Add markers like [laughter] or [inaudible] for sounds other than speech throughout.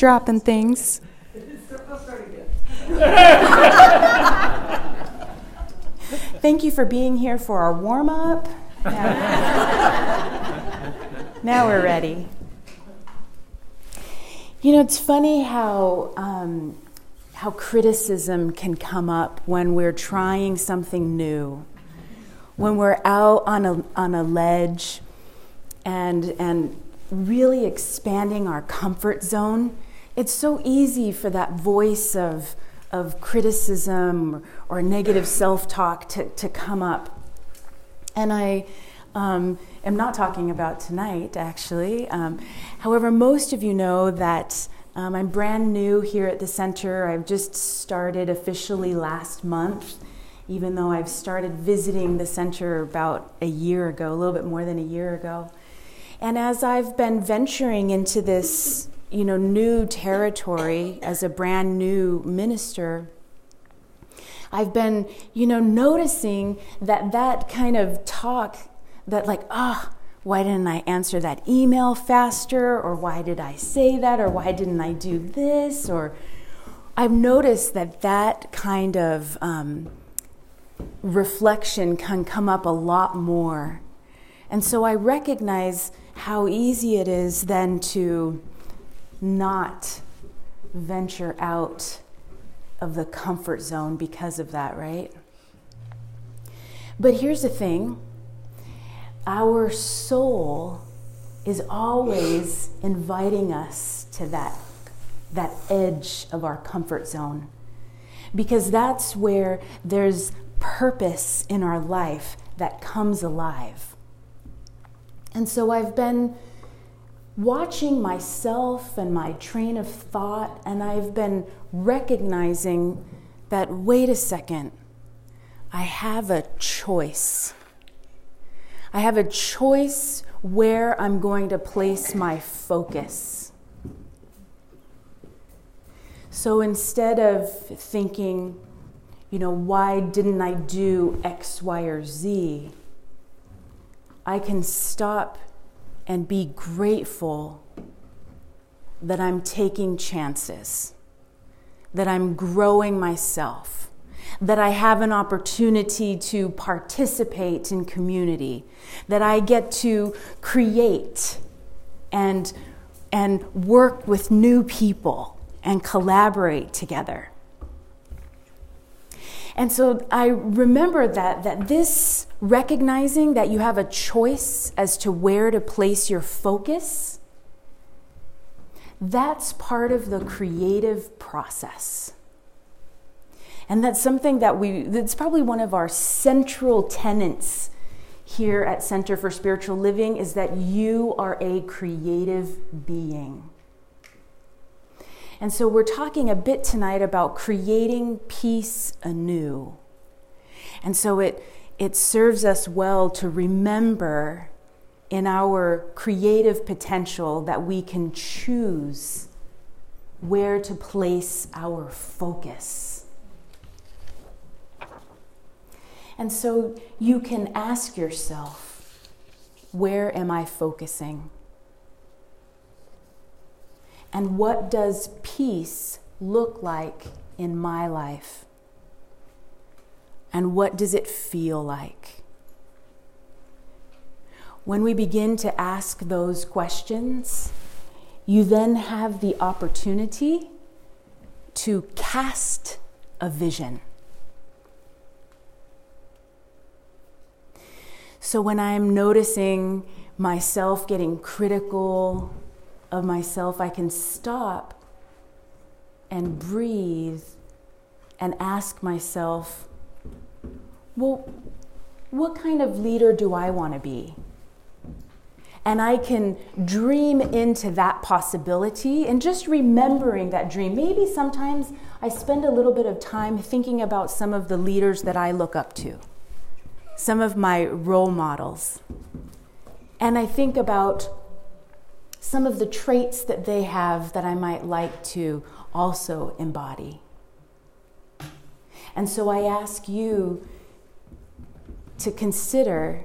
dropping things. [laughs] Thank you for being here for our warm up. [laughs] now we're ready. You know, it's funny how um, how criticism can come up when we're trying something new, when we're out on a on a ledge, and and really expanding our comfort zone. It's so easy for that voice of of criticism or negative self talk to, to come up. And I um, am not talking about tonight, actually. Um, however, most of you know that um, I'm brand new here at the center. I've just started officially last month, even though I've started visiting the center about a year ago, a little bit more than a year ago. And as I've been venturing into this, you know, new territory as a brand new minister, I've been, you know, noticing that that kind of talk that like, ah, oh, why didn't I answer that email faster? Or why did I say that? Or why didn't I do this? Or I've noticed that that kind of um, reflection can come up a lot more. And so I recognize how easy it is then to not venture out of the comfort zone because of that, right? But here's the thing our soul is always inviting us to that, that edge of our comfort zone because that's where there's purpose in our life that comes alive. And so I've been watching myself and my train of thought, and I've been recognizing that wait a second, I have a choice. I have a choice where I'm going to place my focus. So instead of thinking, you know, why didn't I do X, Y, or Z? I can stop and be grateful that I'm taking chances, that I'm growing myself that I have an opportunity to participate in community, that I get to create and, and work with new people and collaborate together. And so I remember that, that this recognizing that you have a choice as to where to place your focus, that's part of the creative process. And that's something that we, that's probably one of our central tenets here at Center for Spiritual Living is that you are a creative being. And so we're talking a bit tonight about creating peace anew. And so it, it serves us well to remember in our creative potential that we can choose where to place our focus. And so you can ask yourself, where am I focusing? And what does peace look like in my life? And what does it feel like? When we begin to ask those questions, you then have the opportunity to cast a vision. So when I'm noticing myself getting critical of myself, I can stop and breathe and ask myself, well, what kind of leader do I want to be? And I can dream into that possibility and just remembering that dream. Maybe sometimes I spend a little bit of time thinking about some of the leaders that I look up to some of my role models. And I think about some of the traits that they have that I might like to also embody. And so I ask you to consider,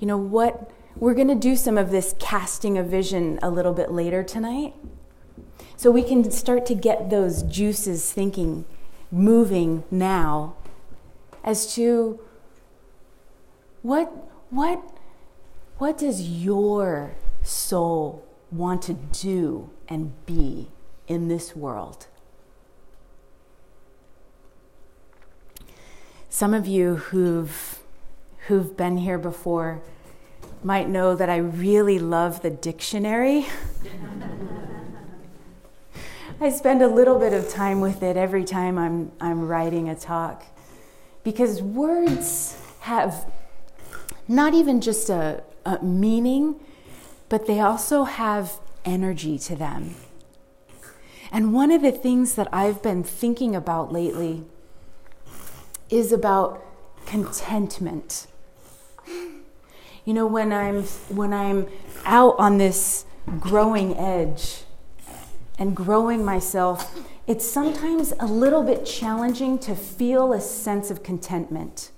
you know, what we're going to do some of this casting of vision a little bit later tonight. So we can start to get those juices thinking, moving now as to what, what, what does your soul want to do and be in this world? Some of you who've, who've been here before might know that I really love the dictionary. [laughs] I spend a little bit of time with it every time I'm, I'm writing a talk because words have not even just a, a meaning, but they also have energy to them. And one of the things that I've been thinking about lately is about contentment. You know, when I'm when I'm out on this growing edge and growing myself, it's sometimes a little bit challenging to feel a sense of contentment.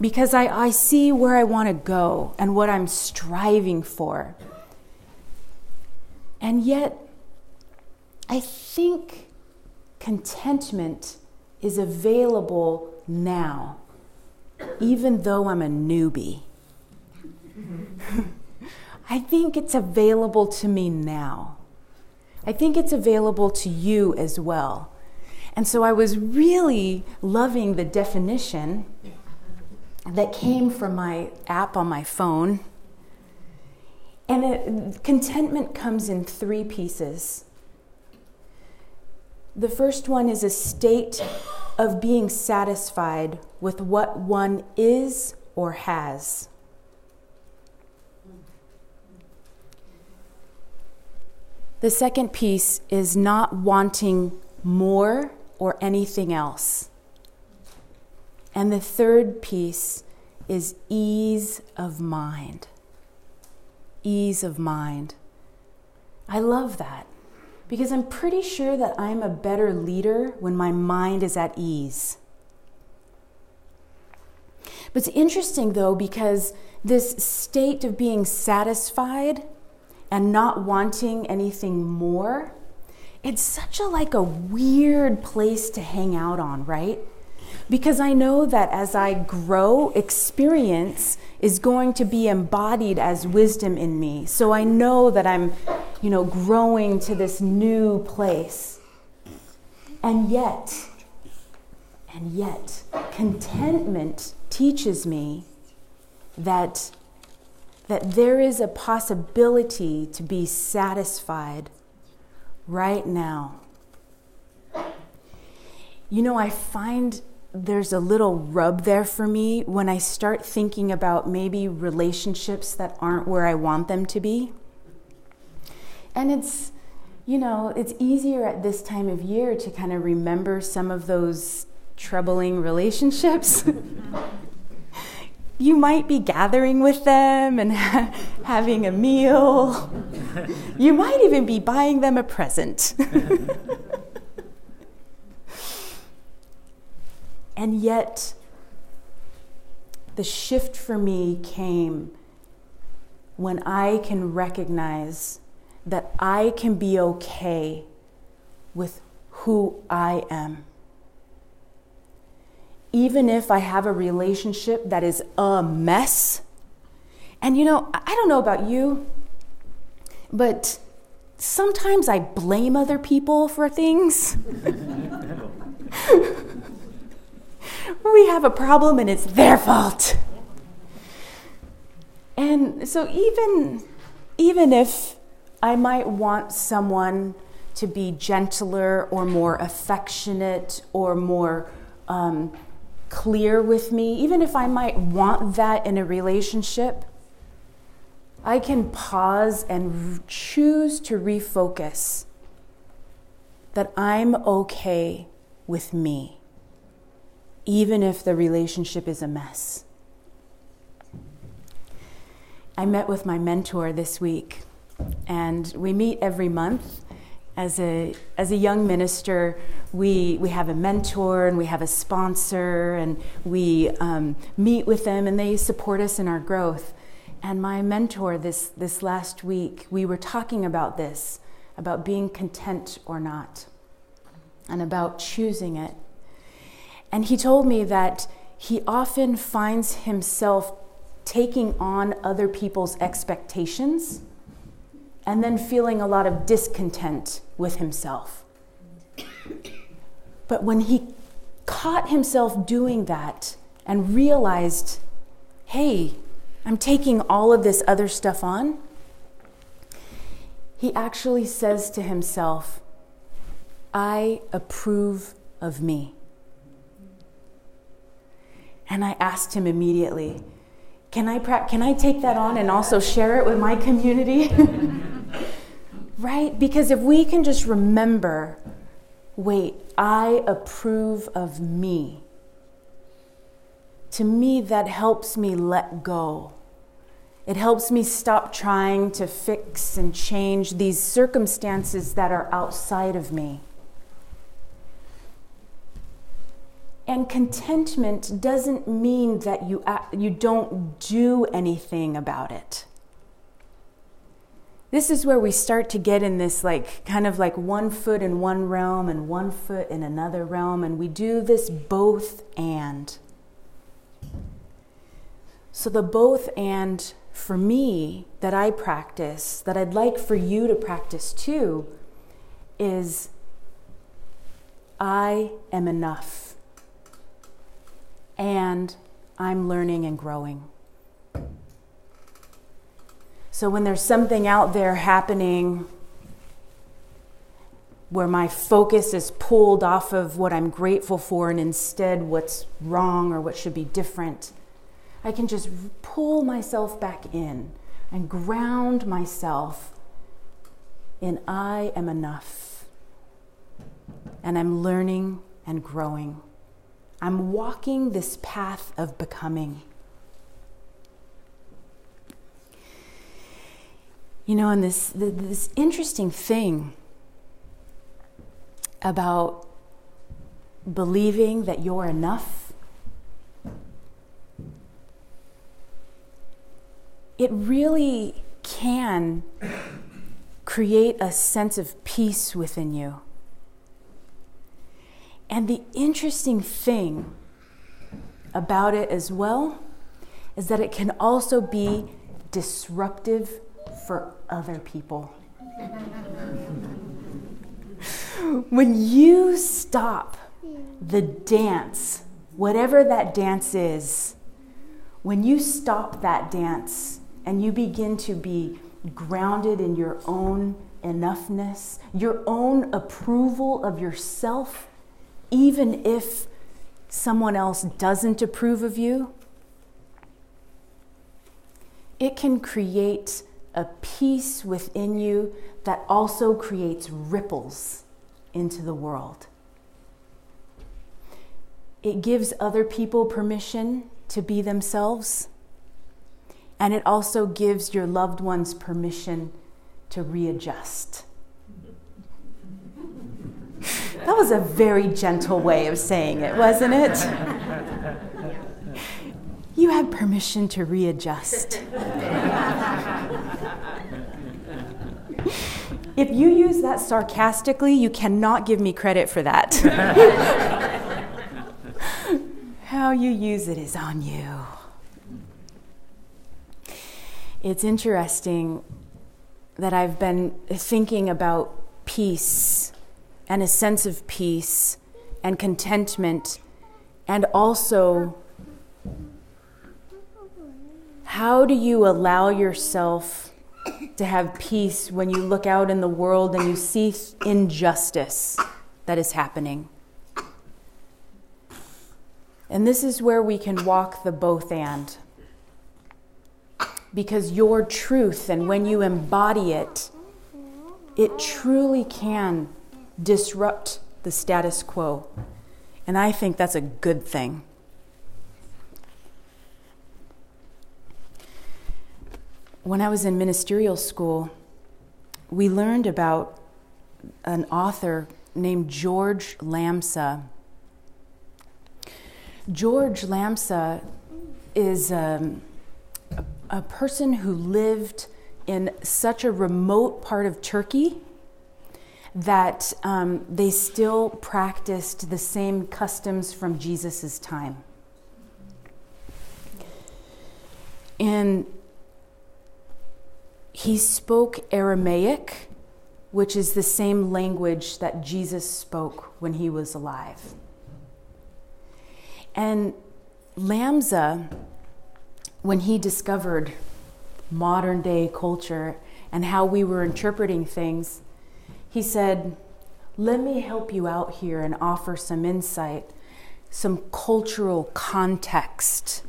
Because I, I see where I want to go and what I'm striving for. And yet, I think contentment is available now, even though I'm a newbie. [laughs] I think it's available to me now. I think it's available to you as well. And so I was really loving the definition that came from my app on my phone. And it, contentment comes in three pieces. The first one is a state of being satisfied with what one is or has. The second piece is not wanting more or anything else. And the third piece is ease of mind. Ease of mind. I love that because I'm pretty sure that I'm a better leader when my mind is at ease. But it's interesting though, because this state of being satisfied and not wanting anything more, it's such a like a weird place to hang out on, right? Because I know that as I grow, experience is going to be embodied as wisdom in me. So I know that I'm, you know, growing to this new place. And yet, and yet, contentment teaches me that, that there is a possibility to be satisfied right now. You know, I find there's a little rub there for me when I start thinking about maybe relationships that aren't where I want them to be. And it's, you know, it's easier at this time of year to kind of remember some of those troubling relationships. [laughs] you might be gathering with them and ha- [laughs] having a meal. [laughs] You might even be buying them a present. And yet, the shift for me came when I can recognize that I can be okay with who I am. Even if I have a relationship that is a mess. And you know, I don't know about you, but sometimes I blame other people for things. [laughs] we have a problem and it's their fault. And so even even if I might want someone to be gentler or more affectionate or more um, clear with me, even if I might want that in a relationship, I can pause and choose to refocus that I'm okay with me even if the relationship is a mess. I met with my mentor this week, and we meet every month. As a, as a young minister, we, we have a mentor and we have a sponsor, and we um, meet with them, and they support us in our growth. And my mentor, this, this last week, we were talking about this about being content or not, and about choosing it. And he told me that he often finds himself taking on other people's expectations and then feeling a lot of discontent with himself. But when he caught himself doing that and realized, hey, I'm taking all of this other stuff on, he actually says to himself, I approve of me. And I asked him immediately, can I, pra- can I take that on and also share it with my community? [laughs] right? Because if we can just remember wait, I approve of me, to me, that helps me let go. It helps me stop trying to fix and change these circumstances that are outside of me. And contentment doesn't mean that you, you don't do anything about it. This is where we start to get in this, like, kind of like one foot in one realm and one foot in another realm, and we do this both and. So, the both and for me that I practice, that I'd like for you to practice too, is I am enough and I'm learning and growing. So when there's something out there happening where my focus is pulled off of what I'm grateful for and instead what's wrong or what should be different, I can just pull myself back in and ground myself in I am enough. And I'm learning and growing. I'm walking this path of becoming. You know, and this, this interesting thing about believing that you're enough, it really can create a sense of peace within you. And the interesting thing about it as well is that it can also be disruptive for other people. [laughs] when you stop the dance, whatever that dance is, when you stop that dance and you begin to be grounded in your own enoughness, your own approval of yourself even if someone else doesn't approve of you, it can create a peace within you that also creates ripples into the world. It gives other people permission to be themselves, and it also gives your loved ones permission to readjust. That was a very gentle way of saying it, wasn't it? You have permission to readjust. if you use that sarcastically, you cannot give me credit for that. [laughs] How you use it is on you. It's interesting that I've been thinking about peace and a sense of peace and contentment, and also how do you allow yourself to have peace when you look out in the world and you see injustice that is happening? And this is where we can walk the both and. Because your truth, and when you embody it, it truly can disrupt the status quo. And I think that's a good thing. When I was in ministerial school, we learned about an author named George Lamsa. George Lamsa is um, a, a person who lived in such a remote part of Turkey that um, they still practiced the same customs from Jesus' time. And he spoke Aramaic, which is the same language that Jesus spoke when he was alive. And Lamsa, when he discovered modern day culture and how we were interpreting things, he said, Let me help you out here and offer some insight, some cultural context.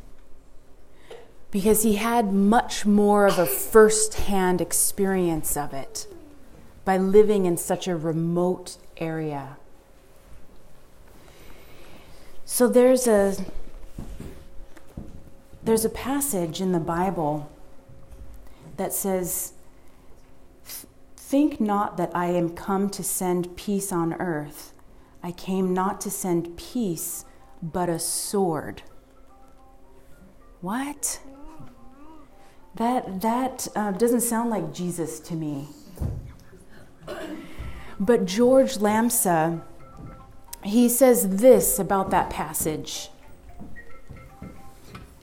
Because he had much more of a first hand experience of it by living in such a remote area. So there's a there's a passage in the Bible that says Think not that I am come to send peace on earth. I came not to send peace, but a sword. What? That, that uh, doesn't sound like Jesus to me. But George Lamsa, he says this about that passage.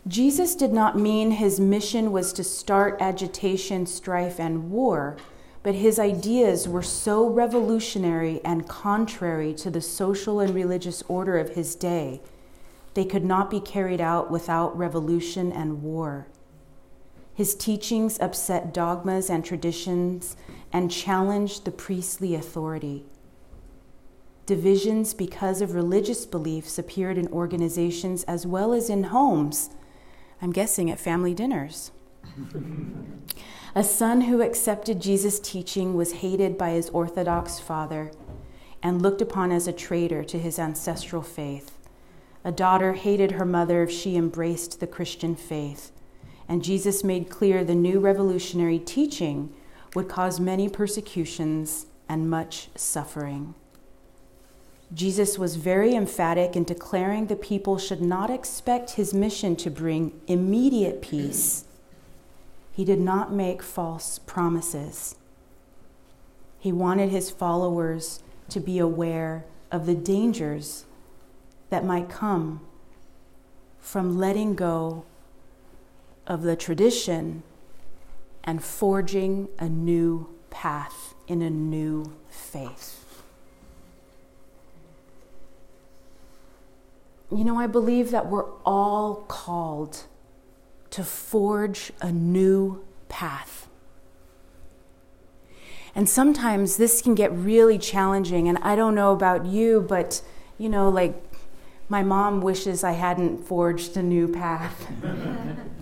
Jesus did not mean his mission was to start agitation, strife, and war but his ideas were so revolutionary and contrary to the social and religious order of his day, they could not be carried out without revolution and war. His teachings upset dogmas and traditions and challenged the priestly authority. Divisions because of religious beliefs appeared in organizations as well as in homes. I'm guessing at family dinners. [laughs] A son who accepted Jesus' teaching was hated by his Orthodox father and looked upon as a traitor to his ancestral faith. A daughter hated her mother if she embraced the Christian faith. And Jesus made clear the new revolutionary teaching would cause many persecutions and much suffering. Jesus was very emphatic in declaring the people should not expect his mission to bring immediate peace he did not make false promises. He wanted his followers to be aware of the dangers that might come from letting go of the tradition and forging a new path in a new faith. You know, I believe that we're all called to forge a new path. And sometimes this can get really challenging. And I don't know about you, but you know, like my mom wishes I hadn't forged a new path.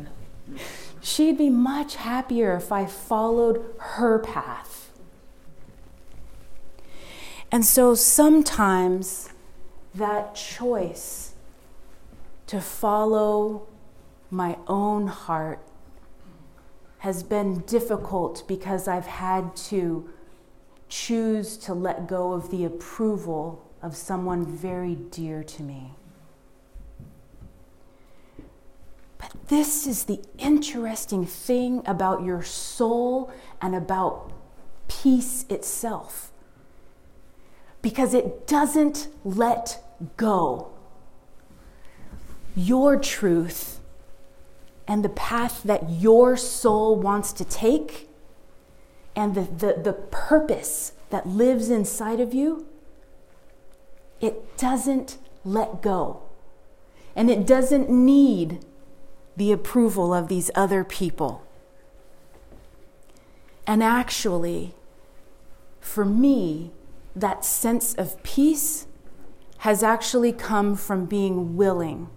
[laughs] She'd be much happier if I followed her path. And so sometimes that choice to follow my own heart has been difficult because I've had to choose to let go of the approval of someone very dear to me. But this is the interesting thing about your soul and about peace itself. Because it doesn't let go. Your truth and the path that your soul wants to take and the, the, the purpose that lives inside of you, it doesn't let go. And it doesn't need the approval of these other people. And actually, for me, that sense of peace has actually come from being willing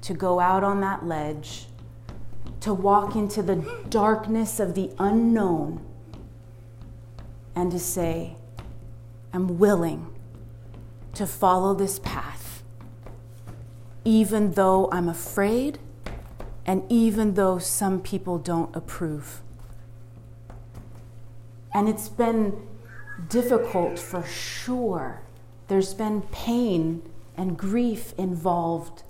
to go out on that ledge to walk into the darkness of the unknown and to say, I'm willing to follow this path, even though I'm afraid and even though some people don't approve. And it's been difficult for sure. There's been pain and grief involved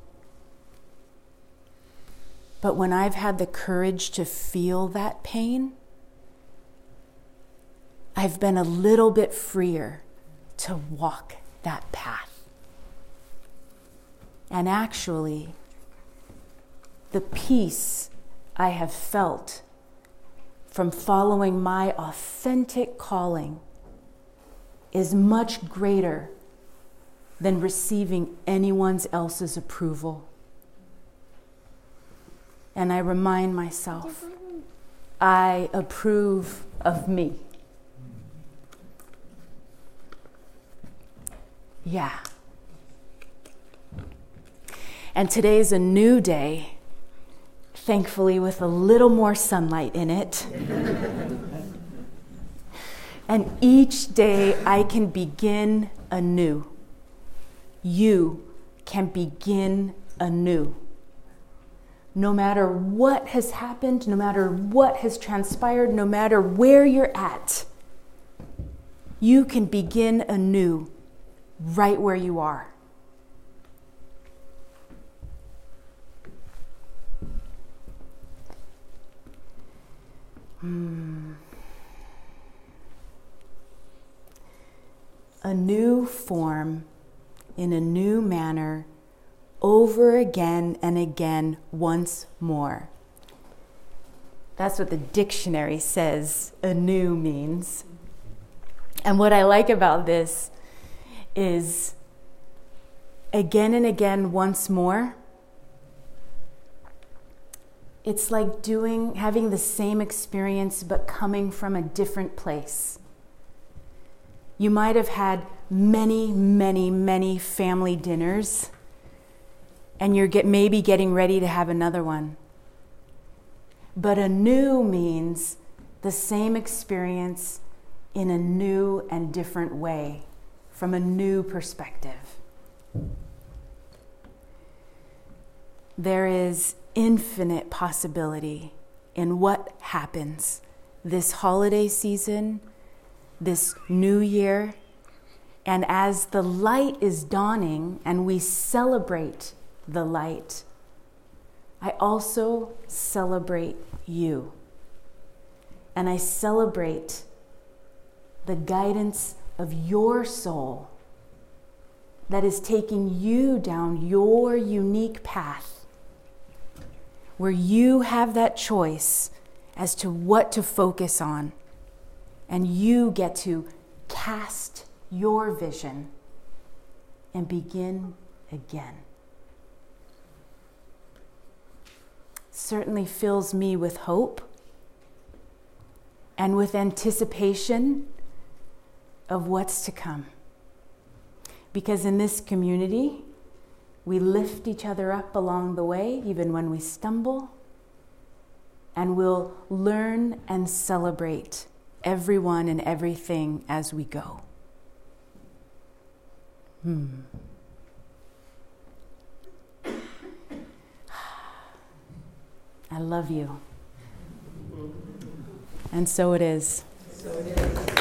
but when I've had the courage to feel that pain, I've been a little bit freer to walk that path. And actually, the peace I have felt from following my authentic calling is much greater than receiving anyone else's approval. And I remind myself, I approve of me. Yeah. And today's a new day, thankfully, with a little more sunlight in it. [laughs] and each day I can begin anew. You can begin anew. No matter what has happened, no matter what has transpired, no matter where you're at, you can begin anew right where you are. Hmm. A new form in a new manner over again and again once more. That's what the dictionary says anew means. And what I like about this is again and again once more. It's like doing having the same experience but coming from a different place. You might have had many, many, many family dinners, and you're get, maybe getting ready to have another one. But a new means the same experience in a new and different way, from a new perspective. There is infinite possibility in what happens this holiday season, this new year, and as the light is dawning and we celebrate the light, I also celebrate you. And I celebrate the guidance of your soul that is taking you down your unique path, where you have that choice as to what to focus on, and you get to cast your vision and begin again. Certainly fills me with hope and with anticipation of what's to come. Because in this community, we lift each other up along the way, even when we stumble, and we'll learn and celebrate everyone and everything as we go. Hmm. I love you. And so it is. So it is.